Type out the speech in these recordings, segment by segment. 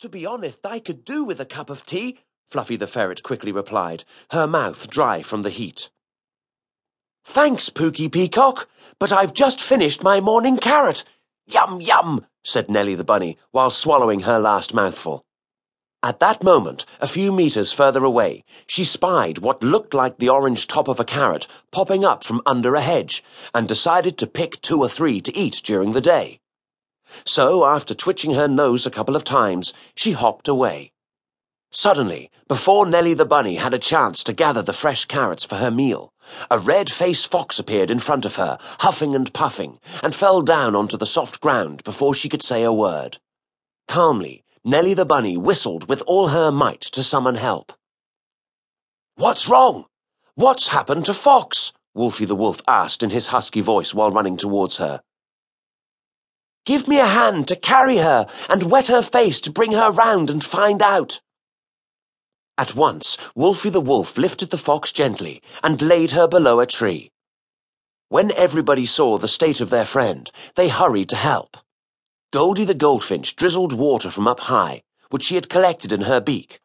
To be honest, I could do with a cup of tea, Fluffy the ferret quickly replied, her mouth dry from the heat. Thanks, Pookie Peacock, but I've just finished my morning carrot. Yum, yum, said Nelly the bunny while swallowing her last mouthful. At that moment, a few meters further away, she spied what looked like the orange top of a carrot popping up from under a hedge and decided to pick two or three to eat during the day. So, after twitching her nose a couple of times, she hopped away. Suddenly, before Nelly the bunny had a chance to gather the fresh carrots for her meal, a red-faced fox appeared in front of her, huffing and puffing, and fell down onto the soft ground before she could say a word. Calmly, Nelly the bunny whistled with all her might to summon help. What's wrong? What's happened to Fox? Wolfie the wolf asked in his husky voice while running towards her. Give me a hand to carry her and wet her face to bring her round and find out. At once, Wolfie the wolf lifted the fox gently and laid her below a tree. When everybody saw the state of their friend, they hurried to help. Goldie the goldfinch drizzled water from up high, which she had collected in her beak,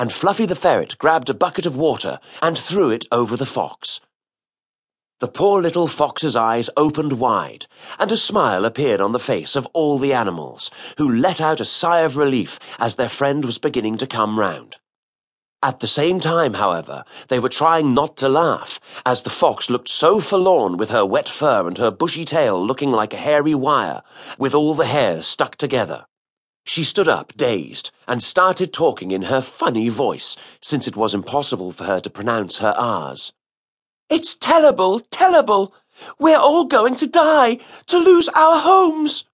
and Fluffy the ferret grabbed a bucket of water and threw it over the fox. The poor little fox's eyes opened wide, and a smile appeared on the face of all the animals, who let out a sigh of relief as their friend was beginning to come round. At the same time, however, they were trying not to laugh, as the fox looked so forlorn with her wet fur and her bushy tail looking like a hairy wire, with all the hairs stuck together. She stood up, dazed, and started talking in her funny voice, since it was impossible for her to pronounce her R's. It's terrible, terrible! We're all going to die, to lose our homes!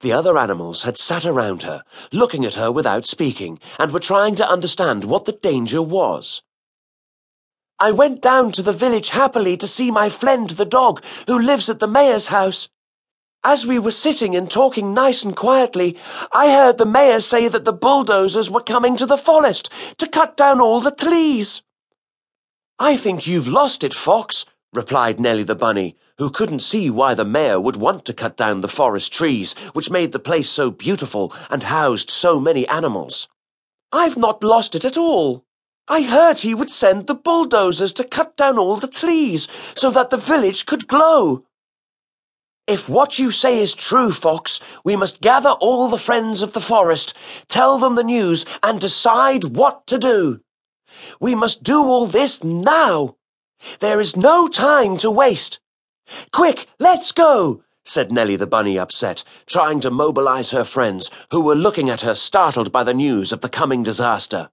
The other animals had sat around her, looking at her without speaking, and were trying to understand what the danger was. I went down to the village happily to see my friend the dog, who lives at the mayor's house. As we were sitting and talking nice and quietly, I heard the mayor say that the bulldozers were coming to the forest to cut down all the trees. I think you've lost it, Fox, replied Nelly the bunny, who couldn't see why the mayor would want to cut down the forest trees, which made the place so beautiful and housed so many animals. I've not lost it at all. I heard he would send the bulldozers to cut down all the trees so that the village could glow. If what you say is true, Fox, we must gather all the friends of the forest, tell them the news, and decide what to do. We must do all this now. There is no time to waste. Quick, let's go, said Nelly the bunny upset, trying to mobilize her friends, who were looking at her startled by the news of the coming disaster.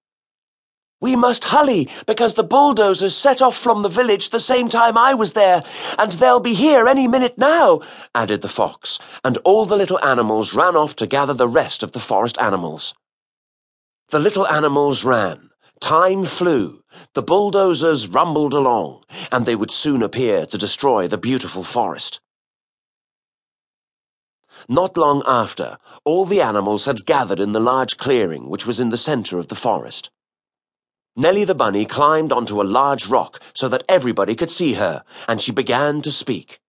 We must hurry, because the bulldozers set off from the village the same time I was there, and they'll be here any minute now, added the fox, and all the little animals ran off to gather the rest of the forest animals. The little animals ran. Time flew, the bulldozers rumbled along, and they would soon appear to destroy the beautiful forest. Not long after, all the animals had gathered in the large clearing which was in the center of the forest. Nelly the bunny climbed onto a large rock so that everybody could see her, and she began to speak.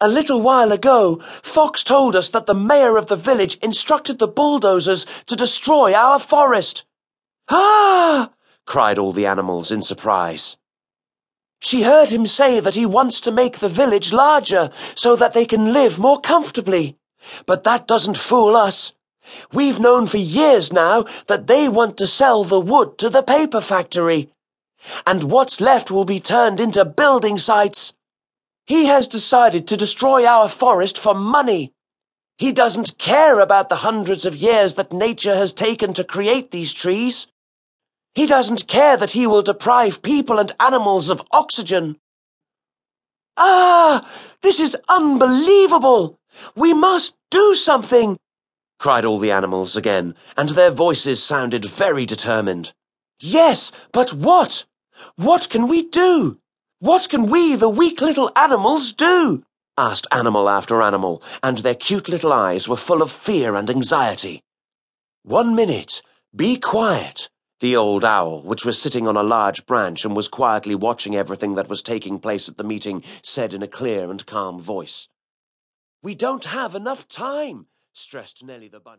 A little while ago, Fox told us that the mayor of the village instructed the bulldozers to destroy our forest. Ah! cried all the animals in surprise. She heard him say that he wants to make the village larger so that they can live more comfortably. But that doesn't fool us. We've known for years now that they want to sell the wood to the paper factory. And what's left will be turned into building sites. He has decided to destroy our forest for money. He doesn't care about the hundreds of years that nature has taken to create these trees. He doesn't care that he will deprive people and animals of oxygen. Ah, this is unbelievable! We must do something! cried all the animals again, and their voices sounded very determined. Yes, but what? What can we do? What can we, the weak little animals, do? asked animal after animal, and their cute little eyes were full of fear and anxiety. One minute. Be quiet. The old owl, which was sitting on a large branch and was quietly watching everything that was taking place at the meeting, said in a clear and calm voice. We don't have enough time, stressed Nelly the bunny.